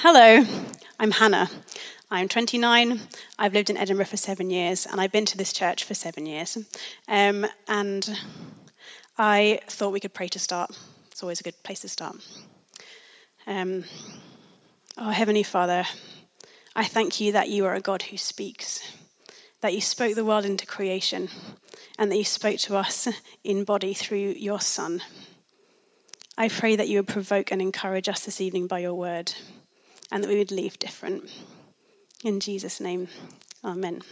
Hello, I'm Hannah. I'm 29. I've lived in Edinburgh for seven years, and I've been to this church for seven years. Um, and I thought we could pray to start. It's always a good place to start. Um, oh, Heavenly Father, I thank you that you are a God who speaks, that you spoke the world into creation, and that you spoke to us in body through your Son. I pray that you would provoke and encourage us this evening by your word and that we would leave different. In Jesus' name, Amen.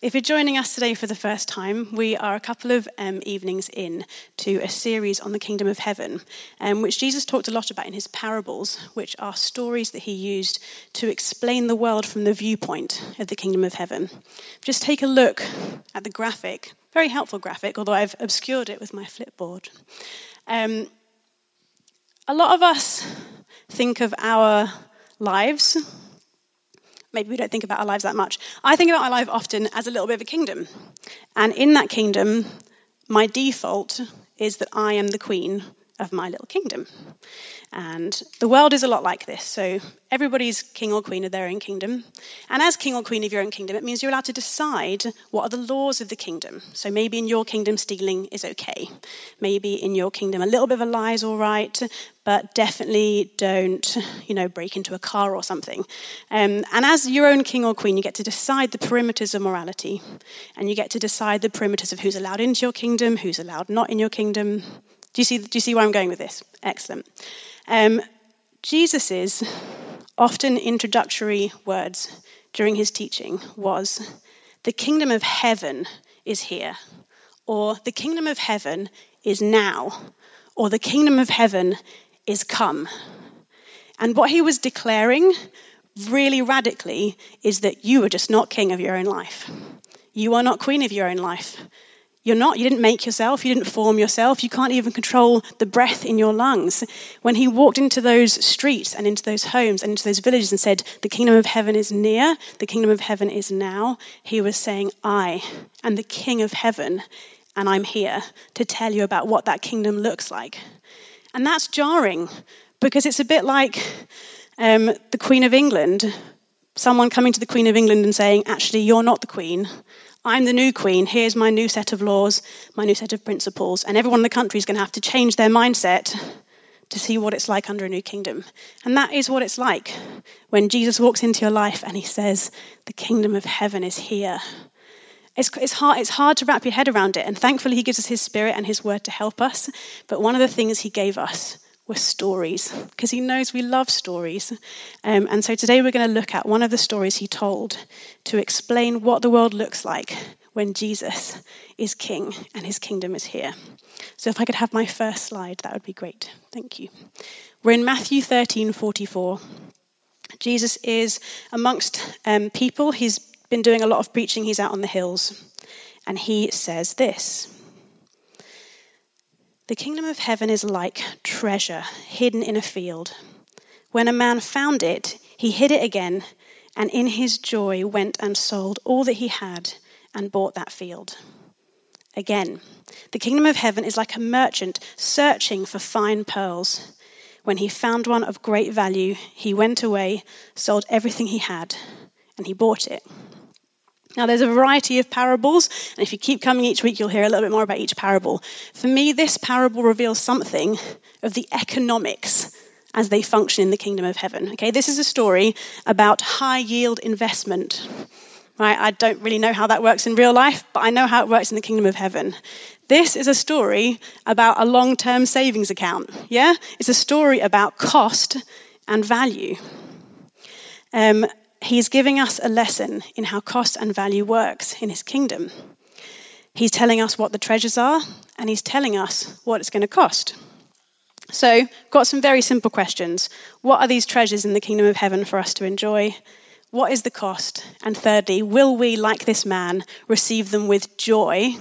If you're joining us today for the first time, we are a couple of um, evenings in to a series on the kingdom of heaven, um, which Jesus talked a lot about in his parables, which are stories that he used to explain the world from the viewpoint of the kingdom of heaven. Just take a look at the graphic, very helpful graphic, although I've obscured it with my flipboard. Um, a lot of us think of our lives. Maybe we don't think about our lives that much. I think about my life often as a little bit of a kingdom. And in that kingdom, my default is that I am the queen of my little kingdom. And the world is a lot like this. So everybody's king or queen of their own kingdom. And as king or queen of your own kingdom, it means you're allowed to decide what are the laws of the kingdom. So maybe in your kingdom, stealing is okay. Maybe in your kingdom, a little bit of a lie is all right, but definitely don't, you know, break into a car or something. Um, and as your own king or queen, you get to decide the perimeters of morality. And you get to decide the perimeters of who's allowed into your kingdom, who's allowed not in your kingdom. Do you see, do you see where I'm going with this? Excellent. Um, Jesus's often introductory words during his teaching was, "The kingdom of heaven is here," or "The kingdom of heaven is now," or "The kingdom of heaven is come." And what he was declaring really radically is that you are just not king of your own life. You are not queen of your own life. You're not, you didn't make yourself, you didn't form yourself, you can't even control the breath in your lungs. When he walked into those streets and into those homes and into those villages and said, The kingdom of heaven is near, the kingdom of heaven is now, he was saying, I am the king of heaven, and I'm here to tell you about what that kingdom looks like. And that's jarring because it's a bit like um, the Queen of England, someone coming to the Queen of England and saying, Actually, you're not the Queen. I'm the new queen. Here's my new set of laws, my new set of principles. And everyone in the country is going to have to change their mindset to see what it's like under a new kingdom. And that is what it's like when Jesus walks into your life and he says, The kingdom of heaven is here. It's, it's, hard, it's hard to wrap your head around it. And thankfully, he gives us his spirit and his word to help us. But one of the things he gave us were stories, because he knows we love stories. Um, and so today we're going to look at one of the stories he told to explain what the world looks like when Jesus is king and his kingdom is here. So if I could have my first slide, that would be great. Thank you. We're in Matthew 13 44. Jesus is amongst um, people. He's been doing a lot of preaching, he's out on the hills. And he says this. The kingdom of heaven is like treasure hidden in a field. When a man found it, he hid it again, and in his joy went and sold all that he had and bought that field. Again, the kingdom of heaven is like a merchant searching for fine pearls. When he found one of great value, he went away, sold everything he had, and he bought it. Now, there's a variety of parables, and if you keep coming each week, you'll hear a little bit more about each parable. For me, this parable reveals something of the economics as they function in the kingdom of heaven. Okay, this is a story about high yield investment. Right, I don't really know how that works in real life, but I know how it works in the kingdom of heaven. This is a story about a long term savings account. Yeah? It's a story about cost and value. Um, he's giving us a lesson in how cost and value works in his kingdom. He's telling us what the treasures are, and he's telling us what it's going to cost. So, got some very simple questions. What are these treasures in the kingdom of heaven for us to enjoy? What is the cost? And thirdly, will we, like this man, receive them with joy?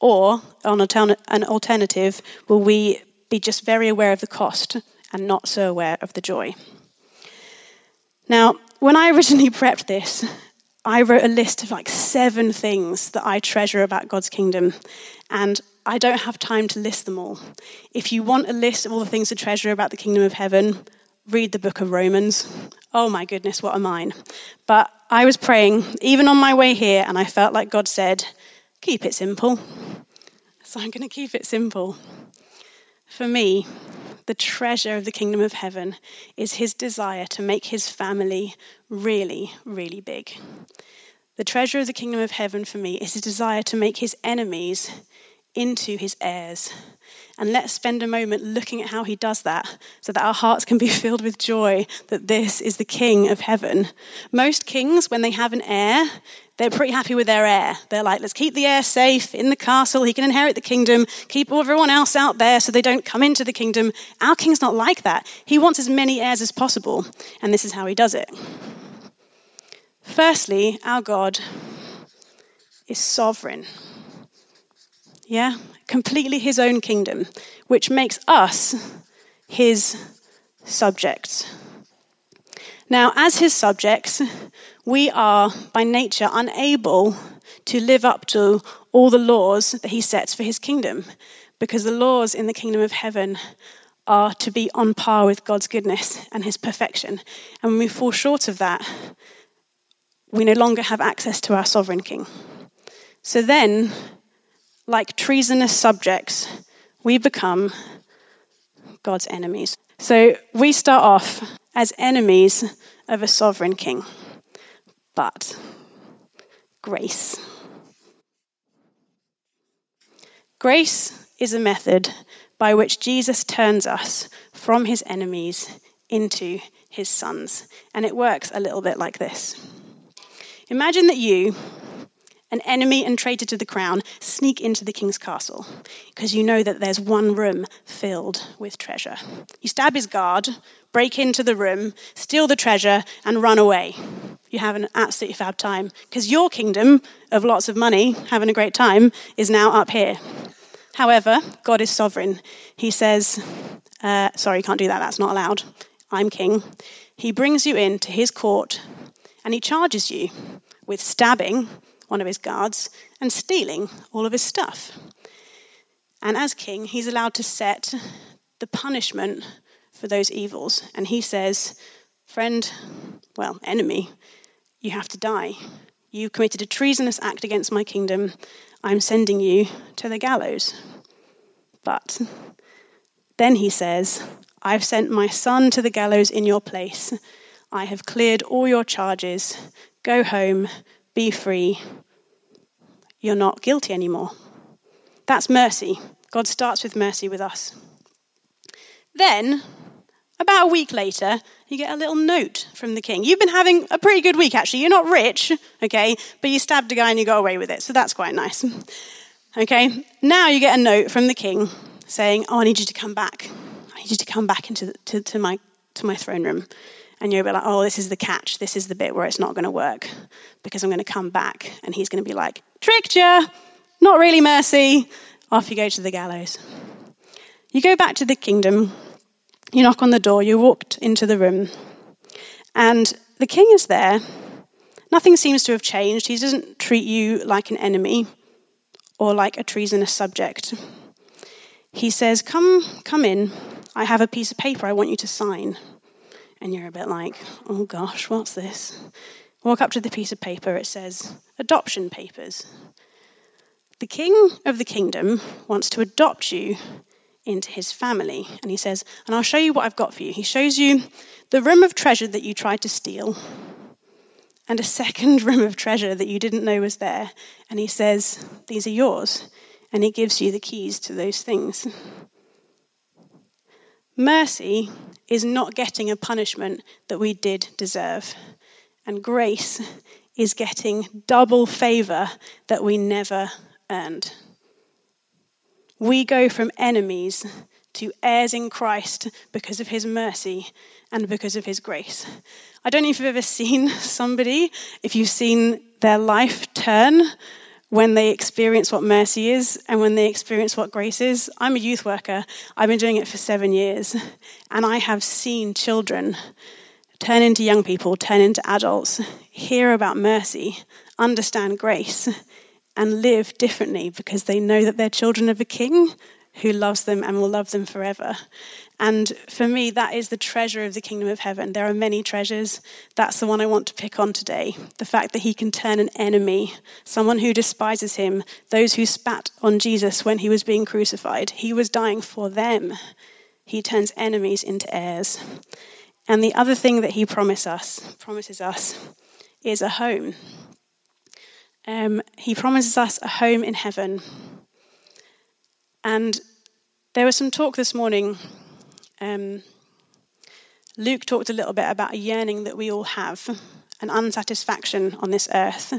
Or, on an alternative, will we be just very aware of the cost and not so aware of the joy? Now, when I originally prepped this, I wrote a list of like seven things that I treasure about God's kingdom, and I don't have time to list them all. If you want a list of all the things to treasure about the kingdom of heaven, read the book of Romans. Oh my goodness, what a mine. But I was praying even on my way here, and I felt like God said, keep it simple. So I'm going to keep it simple. For me, the treasure of the kingdom of heaven is his desire to make his family really, really big. The treasure of the kingdom of heaven for me is his desire to make his enemies into his heirs. And let's spend a moment looking at how he does that so that our hearts can be filled with joy that this is the king of heaven. Most kings, when they have an heir, they're pretty happy with their heir. They're like, let's keep the heir safe in the castle. He can inherit the kingdom. Keep everyone else out there so they don't come into the kingdom. Our king's not like that. He wants as many heirs as possible. And this is how he does it. Firstly, our God is sovereign. Yeah? Completely his own kingdom, which makes us his subjects. Now, as his subjects, we are by nature unable to live up to all the laws that he sets for his kingdom, because the laws in the kingdom of heaven are to be on par with God's goodness and his perfection. And when we fall short of that, we no longer have access to our sovereign king. So then, like treasonous subjects, we become God's enemies. So we start off as enemies of a sovereign king. But grace. Grace is a method by which Jesus turns us from his enemies into his sons. And it works a little bit like this. Imagine that you, an enemy and traitor to the crown, sneak into the king's castle because you know that there's one room filled with treasure. You stab his guard, break into the room, steal the treasure, and run away. You have an absolutely fab time because your kingdom of lots of money, having a great time, is now up here. However, God is sovereign. He says, uh, sorry, can't do that, that's not allowed. I'm king. He brings you into his court and he charges you with stabbing one of his guards and stealing all of his stuff. And as king, he's allowed to set the punishment for those evils. And he says, Friend, well, enemy, you have to die. You committed a treasonous act against my kingdom. I'm sending you to the gallows. But then he says, I've sent my son to the gallows in your place. I have cleared all your charges. Go home, be free. You're not guilty anymore. That's mercy. God starts with mercy with us. Then, about a week later, you get a little note from the king. You've been having a pretty good week, actually. You're not rich, okay, but you stabbed a guy and you got away with it, so that's quite nice. Okay, now you get a note from the king saying, Oh, I need you to come back. I need you to come back into the, to, to, my, to my throne room and you'll be like, oh, this is the catch. This is the bit where it's not going to work because I'm going to come back and he's going to be like, tricked you, not really mercy. Off you go to the gallows. You go back to the kingdom, you knock on the door, you walked into the room, and the king is there. Nothing seems to have changed. He doesn't treat you like an enemy or like a treasonous subject. He says, Come, come in. I have a piece of paper I want you to sign and you're a bit like, oh gosh, what's this? Walk up to the piece of paper, it says adoption papers. The king of the kingdom wants to adopt you into his family. And he says, and I'll show you what I've got for you. He shows you the room of treasure that you tried to steal and a second room of treasure that you didn't know was there. And he says, These are yours. And he gives you the keys to those things. Mercy is not getting a punishment that we did deserve. And grace is getting double favor that we never earned. We go from enemies to heirs in Christ because of his mercy and because of his grace. I don't know if you've ever seen somebody, if you've seen their life turn when they experience what mercy is and when they experience what grace is. I'm a youth worker, I've been doing it for seven years, and I have seen children turn into young people, turn into adults, hear about mercy, understand grace, and live differently because they know that they're children of a king who loves them and will love them forever. And for me, that is the treasure of the kingdom of heaven. There are many treasures. That's the one I want to pick on today. The fact that he can turn an enemy, someone who despises him, those who spat on Jesus when he was being crucified, he was dying for them. He turns enemies into heirs. And the other thing that he promise us, promises us is a home. Um, he promises us a home in heaven. And there was some talk this morning. Um, Luke talked a little bit about a yearning that we all have, an unsatisfaction on this earth.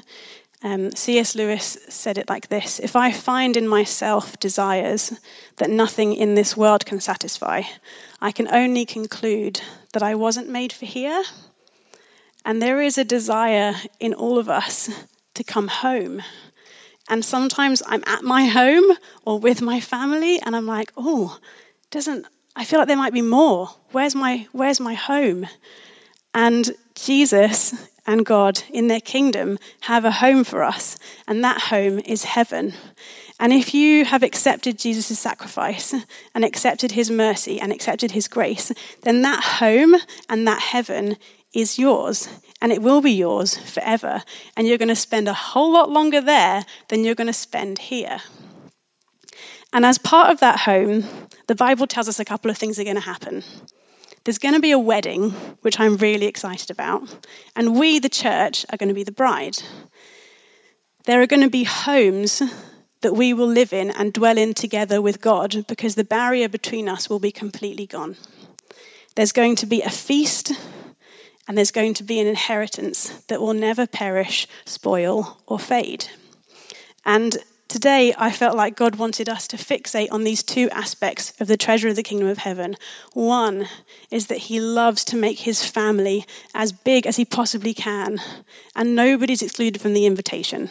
Um, C.S. Lewis said it like this If I find in myself desires that nothing in this world can satisfy, I can only conclude that I wasn't made for here. And there is a desire in all of us to come home. And sometimes I'm at my home or with my family and I'm like, oh, doesn't I feel like there might be more. Where's my where's my home? And Jesus and God in their kingdom have a home for us, and that home is heaven. And if you have accepted Jesus' sacrifice and accepted his mercy and accepted his grace, then that home and that heaven is yours and it will be yours forever. And you're going to spend a whole lot longer there than you're going to spend here. And as part of that home, the Bible tells us a couple of things are going to happen. There's going to be a wedding, which I'm really excited about, and we, the church, are going to be the bride. There are going to be homes that we will live in and dwell in together with God because the barrier between us will be completely gone. There's going to be a feast and there's going to be an inheritance that will never perish, spoil, or fade. And today I felt like God wanted us to fixate on these two aspects of the treasure of the kingdom of heaven. One is that He loves to make His family as big as He possibly can, and nobody's excluded from the invitation.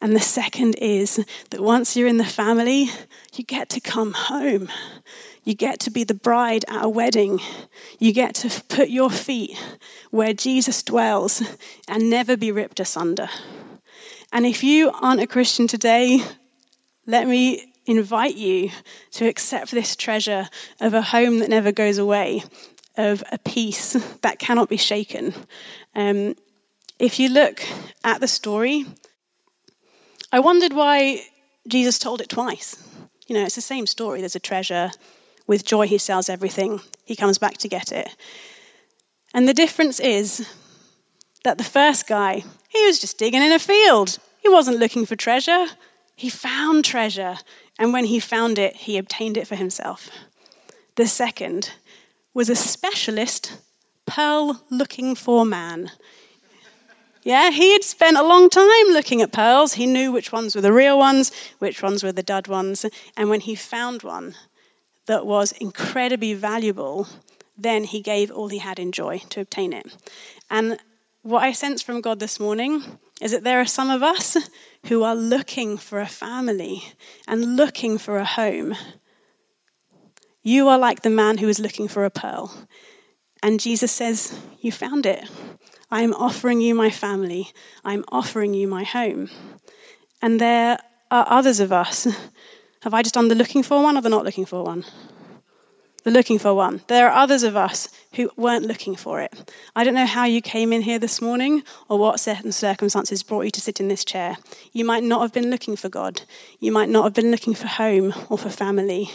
And the second is that once you're in the family, you get to come home. You get to be the bride at a wedding. You get to put your feet where Jesus dwells and never be ripped asunder. And if you aren't a Christian today, let me invite you to accept this treasure of a home that never goes away, of a peace that cannot be shaken. Um, if you look at the story, I wondered why Jesus told it twice. You know, it's the same story. There's a treasure, with joy, he sells everything. He comes back to get it. And the difference is that the first guy, he was just digging in a field. He wasn't looking for treasure. He found treasure. And when he found it, he obtained it for himself. The second was a specialist pearl looking for man. Yeah, he had spent a long time looking at pearls. He knew which ones were the real ones, which ones were the dud ones. And when he found one, that was incredibly valuable, then he gave all he had in joy to obtain it. And what I sense from God this morning is that there are some of us who are looking for a family and looking for a home. You are like the man who is looking for a pearl. And Jesus says, You found it. I am offering you my family. I'm offering you my home. And there are others of us have I just done the looking for one or the not looking for one? The looking for one. There are others of us who weren't looking for it. I don't know how you came in here this morning or what certain circumstances brought you to sit in this chair. You might not have been looking for God. You might not have been looking for home or for family.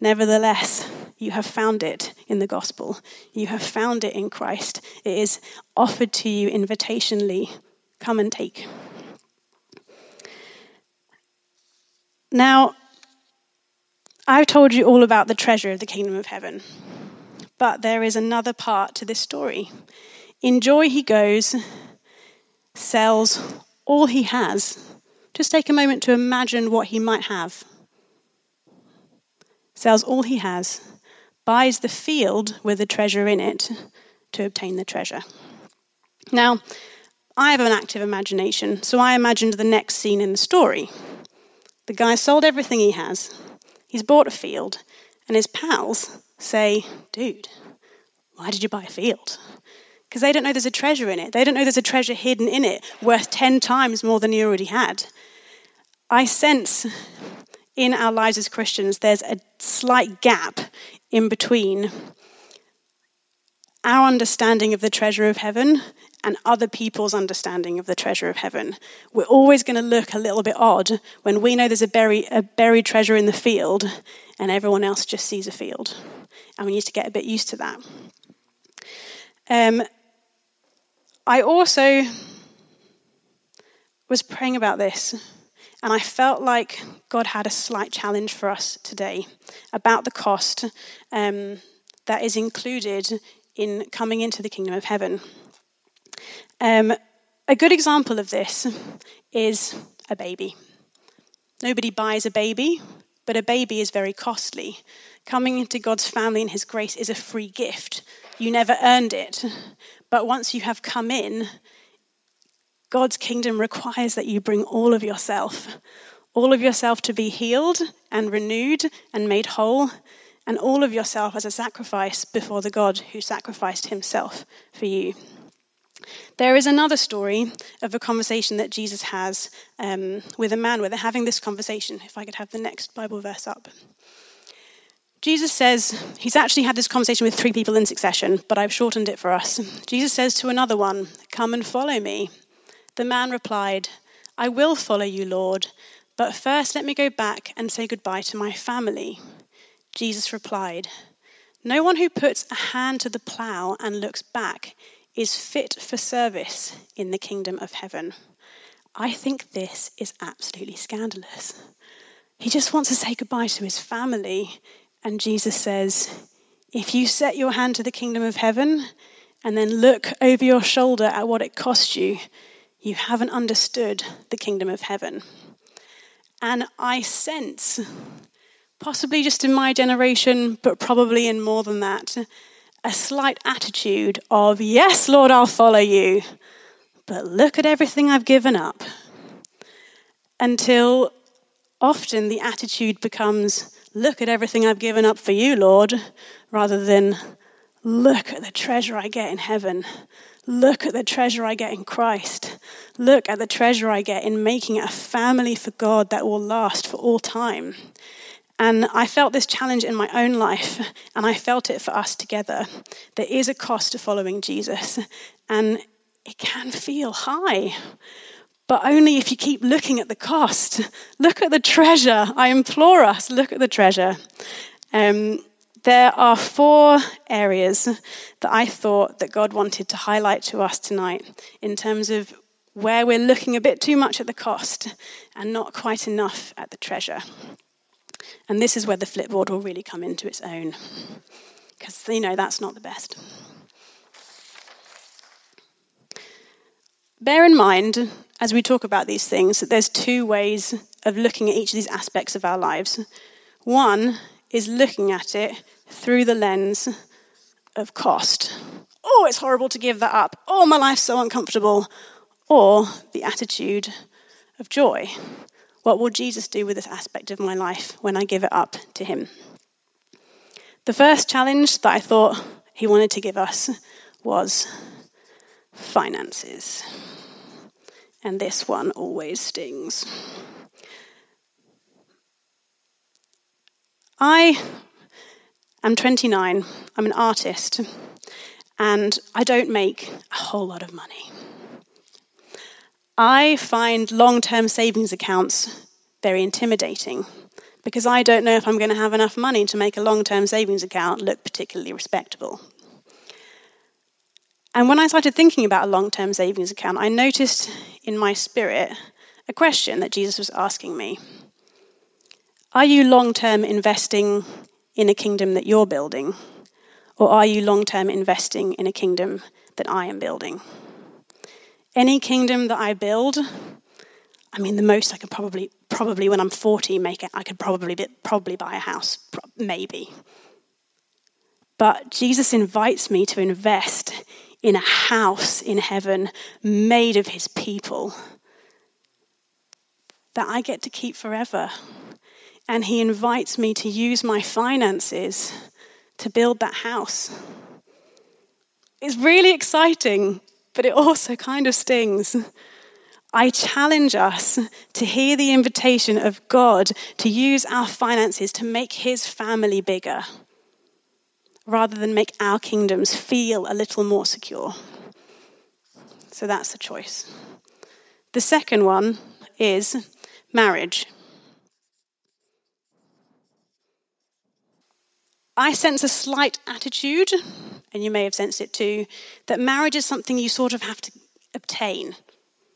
Nevertheless, you have found it in the gospel. You have found it in Christ. It is offered to you invitationally. Come and take. Now, I've told you all about the treasure of the kingdom of heaven, but there is another part to this story. In joy, he goes, sells all he has. Just take a moment to imagine what he might have. Sells all he has, buys the field with the treasure in it to obtain the treasure. Now, I have an active imagination, so I imagined the next scene in the story. The guy sold everything he has, He's bought a field, and his pals say, Dude, why did you buy a field? Because they don't know there's a treasure in it. They don't know there's a treasure hidden in it worth 10 times more than he already had. I sense in our lives as Christians, there's a slight gap in between our understanding of the treasure of heaven and other people's understanding of the treasure of heaven. We're always going to look a little bit odd when we know there's a, buried, a buried treasure in the field and everyone else just sees a field. And we need to get a bit used to that. Um, I also was praying about this, and I felt like God had a slight challenge for us today about the cost um, that is included in coming into the kingdom of heaven. Um, a good example of this is a baby. Nobody buys a baby, but a baby is very costly. Coming into God's family and His grace is a free gift. You never earned it. But once you have come in, God's kingdom requires that you bring all of yourself, all of yourself to be healed and renewed and made whole, and all of yourself as a sacrifice before the God who sacrificed himself for you. There is another story of a conversation that Jesus has um, with a man where they're having this conversation. If I could have the next Bible verse up. Jesus says, he's actually had this conversation with three people in succession, but I've shortened it for us. Jesus says to another one, Come and follow me. The man replied, I will follow you, Lord, but first let me go back and say goodbye to my family. Jesus replied, No one who puts a hand to the plough and looks back is fit for service in the kingdom of heaven. I think this is absolutely scandalous. He just wants to say goodbye to his family. And Jesus says, If you set your hand to the kingdom of heaven and then look over your shoulder at what it cost you, you haven't understood the kingdom of heaven. And I sense possibly just in my generation, but probably in more than that, a slight attitude of, Yes, Lord, I'll follow you, but look at everything I've given up. Until often the attitude becomes, Look at everything I've given up for you, Lord, rather than, Look at the treasure I get in heaven. Look at the treasure I get in Christ. Look at the treasure I get in making a family for God that will last for all time. And I felt this challenge in my own life, and I felt it for us together. There is a cost to following Jesus, and it can feel high, but only if you keep looking at the cost. Look at the treasure. I implore us, look at the treasure. Um, there are four areas that I thought that God wanted to highlight to us tonight in terms of where we're looking a bit too much at the cost and not quite enough at the treasure. And this is where the flipboard will really come into its own. Because, you know, that's not the best. Bear in mind, as we talk about these things, that there's two ways of looking at each of these aspects of our lives. One is looking at it through the lens of cost. Oh, it's horrible to give that up. Oh, my life's so uncomfortable. Or the attitude of joy. What will Jesus do with this aspect of my life when I give it up to Him? The first challenge that I thought He wanted to give us was finances. And this one always stings. I am 29, I'm an artist, and I don't make a whole lot of money. I find long term savings accounts very intimidating because I don't know if I'm going to have enough money to make a long term savings account look particularly respectable. And when I started thinking about a long term savings account, I noticed in my spirit a question that Jesus was asking me Are you long term investing in a kingdom that you're building? Or are you long term investing in a kingdom that I am building? Any kingdom that I build, I mean, the most I could probably, probably when I'm 40, make it, I could probably, probably buy a house, maybe. But Jesus invites me to invest in a house in heaven made of his people that I get to keep forever. And he invites me to use my finances to build that house. It's really exciting but it also kind of stings. I challenge us to hear the invitation of God to use our finances to make his family bigger rather than make our kingdoms feel a little more secure. So that's the choice. The second one is marriage. I sense a slight attitude, and you may have sensed it too, that marriage is something you sort of have to obtain.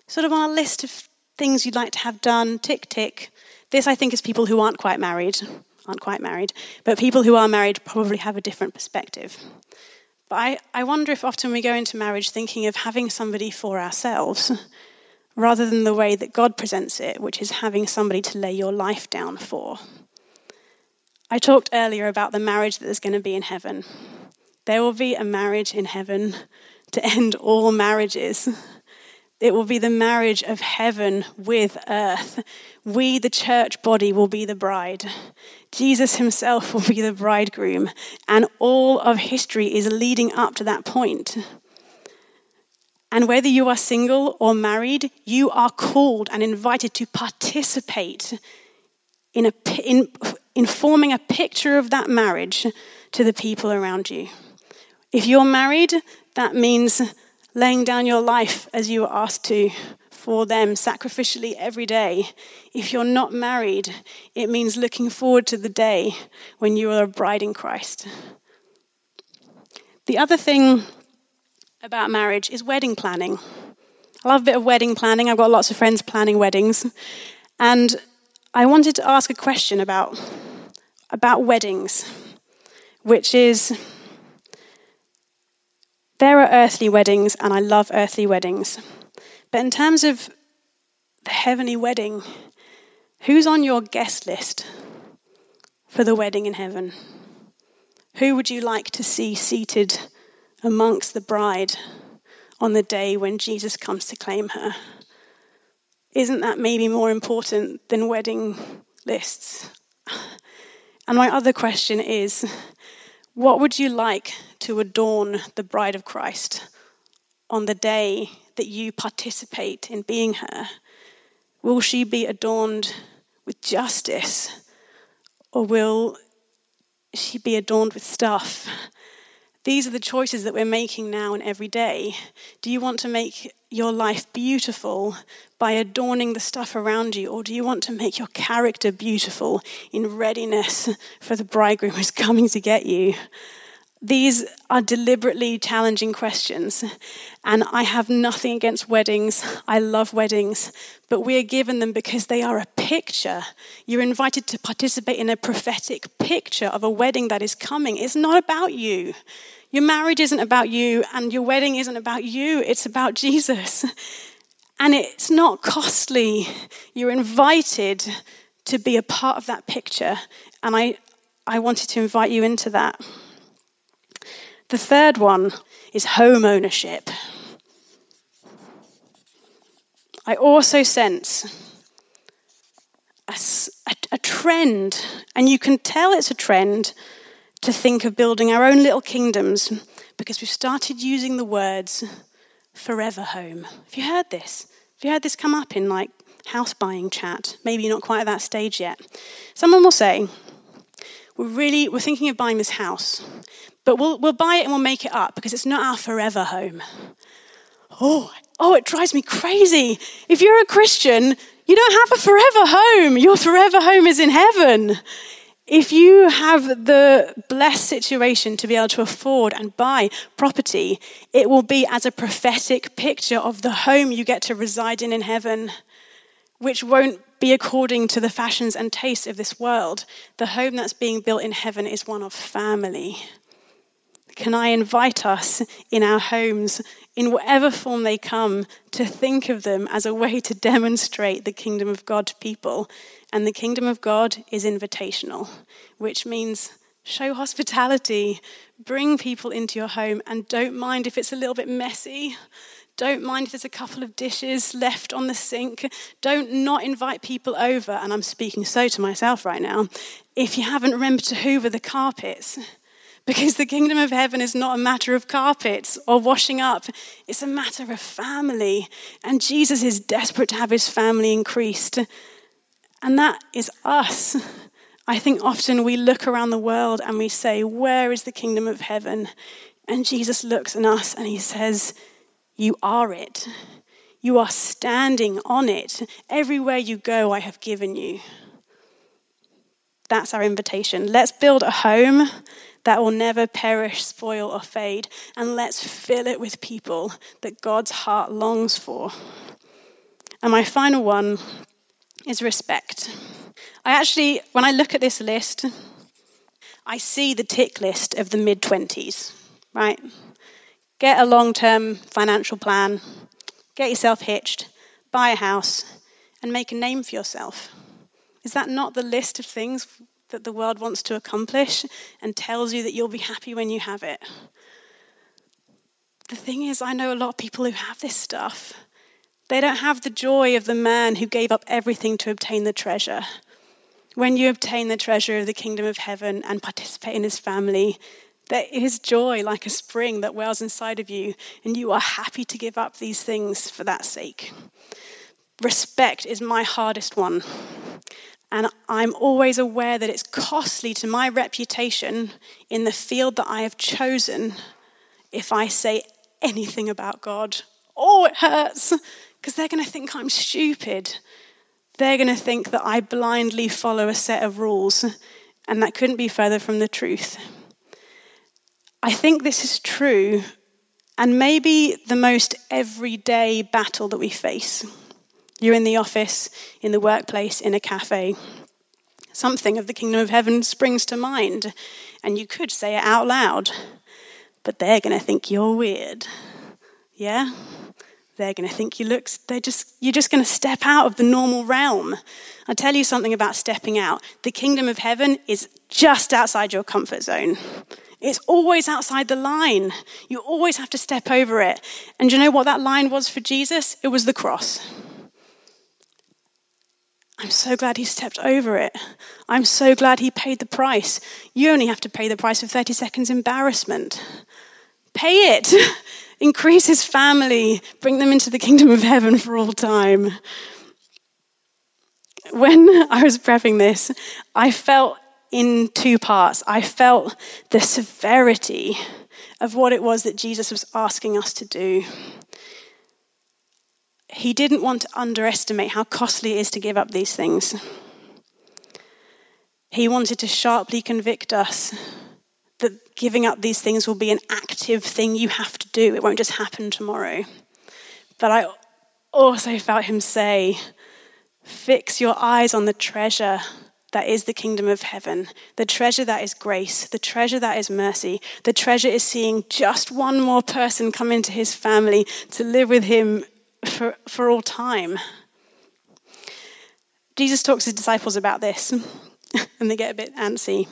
Sort of on a list of things you'd like to have done, tick, tick. This, I think, is people who aren't quite married, aren't quite married, but people who are married probably have a different perspective. But I, I wonder if often we go into marriage thinking of having somebody for ourselves rather than the way that God presents it, which is having somebody to lay your life down for. I talked earlier about the marriage that there's going to be in heaven. There will be a marriage in heaven to end all marriages. It will be the marriage of heaven with earth. We, the church body, will be the bride. Jesus himself will be the bridegroom. And all of history is leading up to that point. And whether you are single or married, you are called and invited to participate in, a, in, in forming a picture of that marriage to the people around you. If you're married, that means laying down your life as you were asked to for them sacrificially every day. If you're not married, it means looking forward to the day when you are a bride in Christ. The other thing about marriage is wedding planning. I love a bit of wedding planning. I've got lots of friends planning weddings. And I wanted to ask a question about, about weddings, which is there are earthly weddings, and I love earthly weddings. But in terms of the heavenly wedding, who's on your guest list for the wedding in heaven? Who would you like to see seated amongst the bride on the day when Jesus comes to claim her? Isn't that maybe more important than wedding lists? And my other question is what would you like to adorn the bride of Christ on the day that you participate in being her? Will she be adorned with justice or will she be adorned with stuff? These are the choices that we're making now and every day. Do you want to make your life beautiful by adorning the stuff around you, or do you want to make your character beautiful in readiness for the bridegroom who's coming to get you? These are deliberately challenging questions, and I have nothing against weddings. I love weddings, but we are given them because they are a picture. You're invited to participate in a prophetic picture of a wedding that is coming. It's not about you. Your marriage isn't about you, and your wedding isn't about you, it's about Jesus. And it's not costly. You're invited to be a part of that picture, and I, I wanted to invite you into that. The third one is home ownership. I also sense a, a, trend, and you can tell it's a trend to think of building our own little kingdoms because we've started using the words forever home. Have you heard this? Have you heard this come up in like house buying chat? Maybe you're not quite at that stage yet. Someone will say, we're really we're thinking of buying this house, but we'll we'll buy it and we'll make it up because it's not our forever home. Oh, oh, it drives me crazy. If you're a Christian, you don't have a forever home. Your forever home is in heaven. If you have the blessed situation to be able to afford and buy property, it will be as a prophetic picture of the home you get to reside in in heaven, which won't be according to the fashions and tastes of this world. The home that's being built in heaven is one of family. Can I invite us in our homes, in whatever form they come, to think of them as a way to demonstrate the kingdom of God to people and the kingdom of God is invitational, which means show hospitality, bring people into your home, and don't mind if it's a little bit messy. Don't mind if there's a couple of dishes left on the sink. Don't not invite people over. And I'm speaking so to myself right now. If you haven't remembered to hoover the carpets, Because the kingdom of heaven is not a matter of carpets or washing up, it's a matter of family. And Jesus is desperate to have his family increased. And that is us. I think often we look around the world and we say, Where is the kingdom of heaven? And Jesus looks at us and he says, You are it. You are standing on it. Everywhere you go, I have given you. That's our invitation. Let's build a home that will never perish, spoil, or fade, and let's fill it with people that God's heart longs for. And my final one is respect. I actually, when I look at this list, I see the tick list of the mid 20s, right? Get a long term financial plan, get yourself hitched, buy a house, and make a name for yourself. Is that not the list of things that the world wants to accomplish and tells you that you'll be happy when you have it? The thing is, I know a lot of people who have this stuff. They don't have the joy of the man who gave up everything to obtain the treasure. When you obtain the treasure of the kingdom of heaven and participate in his family, there is joy like a spring that wells inside of you, and you are happy to give up these things for that sake. Respect is my hardest one. And I'm always aware that it's costly to my reputation in the field that I have chosen if I say anything about God. Oh, it hurts because they're going to think I'm stupid they're going to think that I blindly follow a set of rules, and that couldn't be further from the truth. I think this is true, and maybe the most everyday battle that we face. You're in the office, in the workplace, in a cafe. Something of the kingdom of heaven springs to mind, and you could say it out loud, but they're going to think you're weird. Yeah? they're going to think you look they're just you're just going to step out of the normal realm. I tell you something about stepping out. The kingdom of heaven is just outside your comfort zone. It's always outside the line. You always have to step over it. And you know what that line was for jesus? It was the cross I'm so glad he stepped over it. I'm so glad he paid the price. You only have to pay the price of 30 seconds embarrassment. Pay it. increase his family, bring them into the kingdom of heaven for all time. When I was prepping this, I felt in two parts. I felt the severity of what it was that Jesus was asking us to do. He didn't want to underestimate how costly it is to give up these things. He wanted to sharply convict us that giving up these things will be an active thing you have to do. It won't just happen tomorrow. But I also felt him say, Fix your eyes on the treasure that is the kingdom of heaven, the treasure that is grace, the treasure that is mercy. The treasure is seeing just one more person come into his family to live with him for, for all time. Jesus talks to his disciples about this, and they get a bit antsy.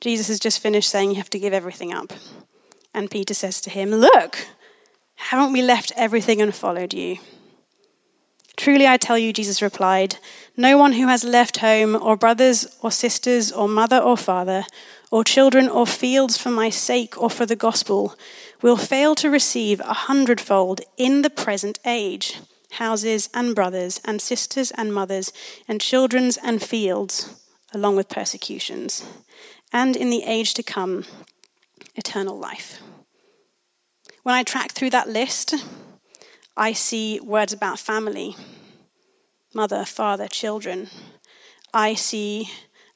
Jesus has just finished saying you have to give everything up. And Peter says to him, Look, haven't we left everything and followed you? Truly I tell you, Jesus replied, no one who has left home, or brothers, or sisters, or mother, or father, or children, or fields for my sake or for the gospel will fail to receive a hundredfold in the present age houses and brothers, and sisters and mothers, and children's and fields, along with persecutions and in the age to come, eternal life. When I track through that list, I see words about family mother, father, children. I see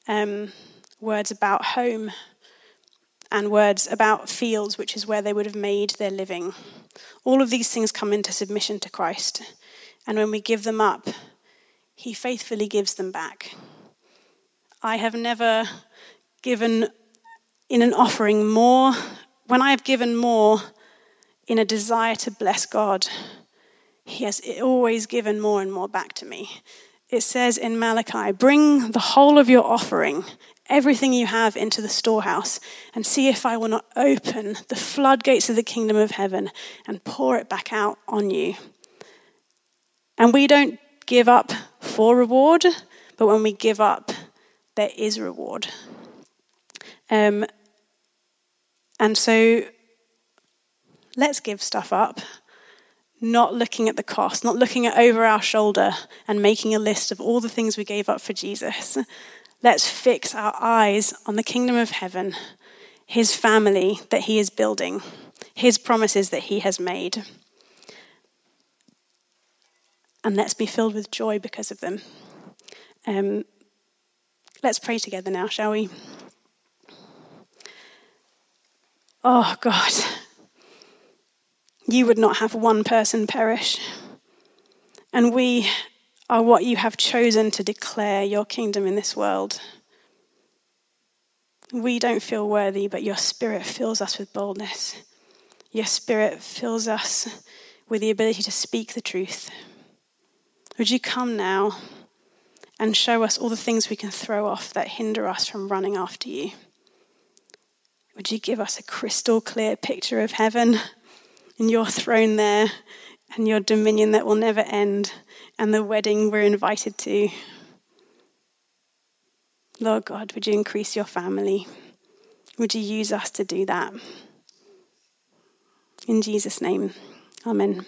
um, words about home and words about fields, which is where they would have made their living. All of these things come into submission to Christ. And when we give them up, He faithfully gives them back. I have never given in an offering more, when I have given more in a desire to bless God, He has always given more and more back to me. It says in Malachi, bring the whole of your offering, everything you have, into the storehouse, and see if I will not open the floodgates of the kingdom of heaven and pour it back out on you. And we don't give up for reward, but when we give up, there is reward. Um, And so let's give stuff up, not looking at the cost, not looking at over our shoulder and making a list of all the things we gave up for Jesus. Let's fix our eyes on the kingdom of heaven, his family that he is building, his promises that he has made. And let's be filled with joy because of them. Um, let's pray together now, shall we? Oh, God, you would not have one person perish. And we are what you have chosen to declare your kingdom in this world. We don't feel worthy, but your spirit fills us with boldness. Your spirit fills us with the ability to speak the truth. Would you come now and show us all the things we can throw off that hinder us from running after you? Would you give us a crystal clear picture of heaven and your throne there and your dominion that will never end and the wedding we're invited to? Lord God, would you increase your family? Would you use us to do that? In Jesus' name, amen.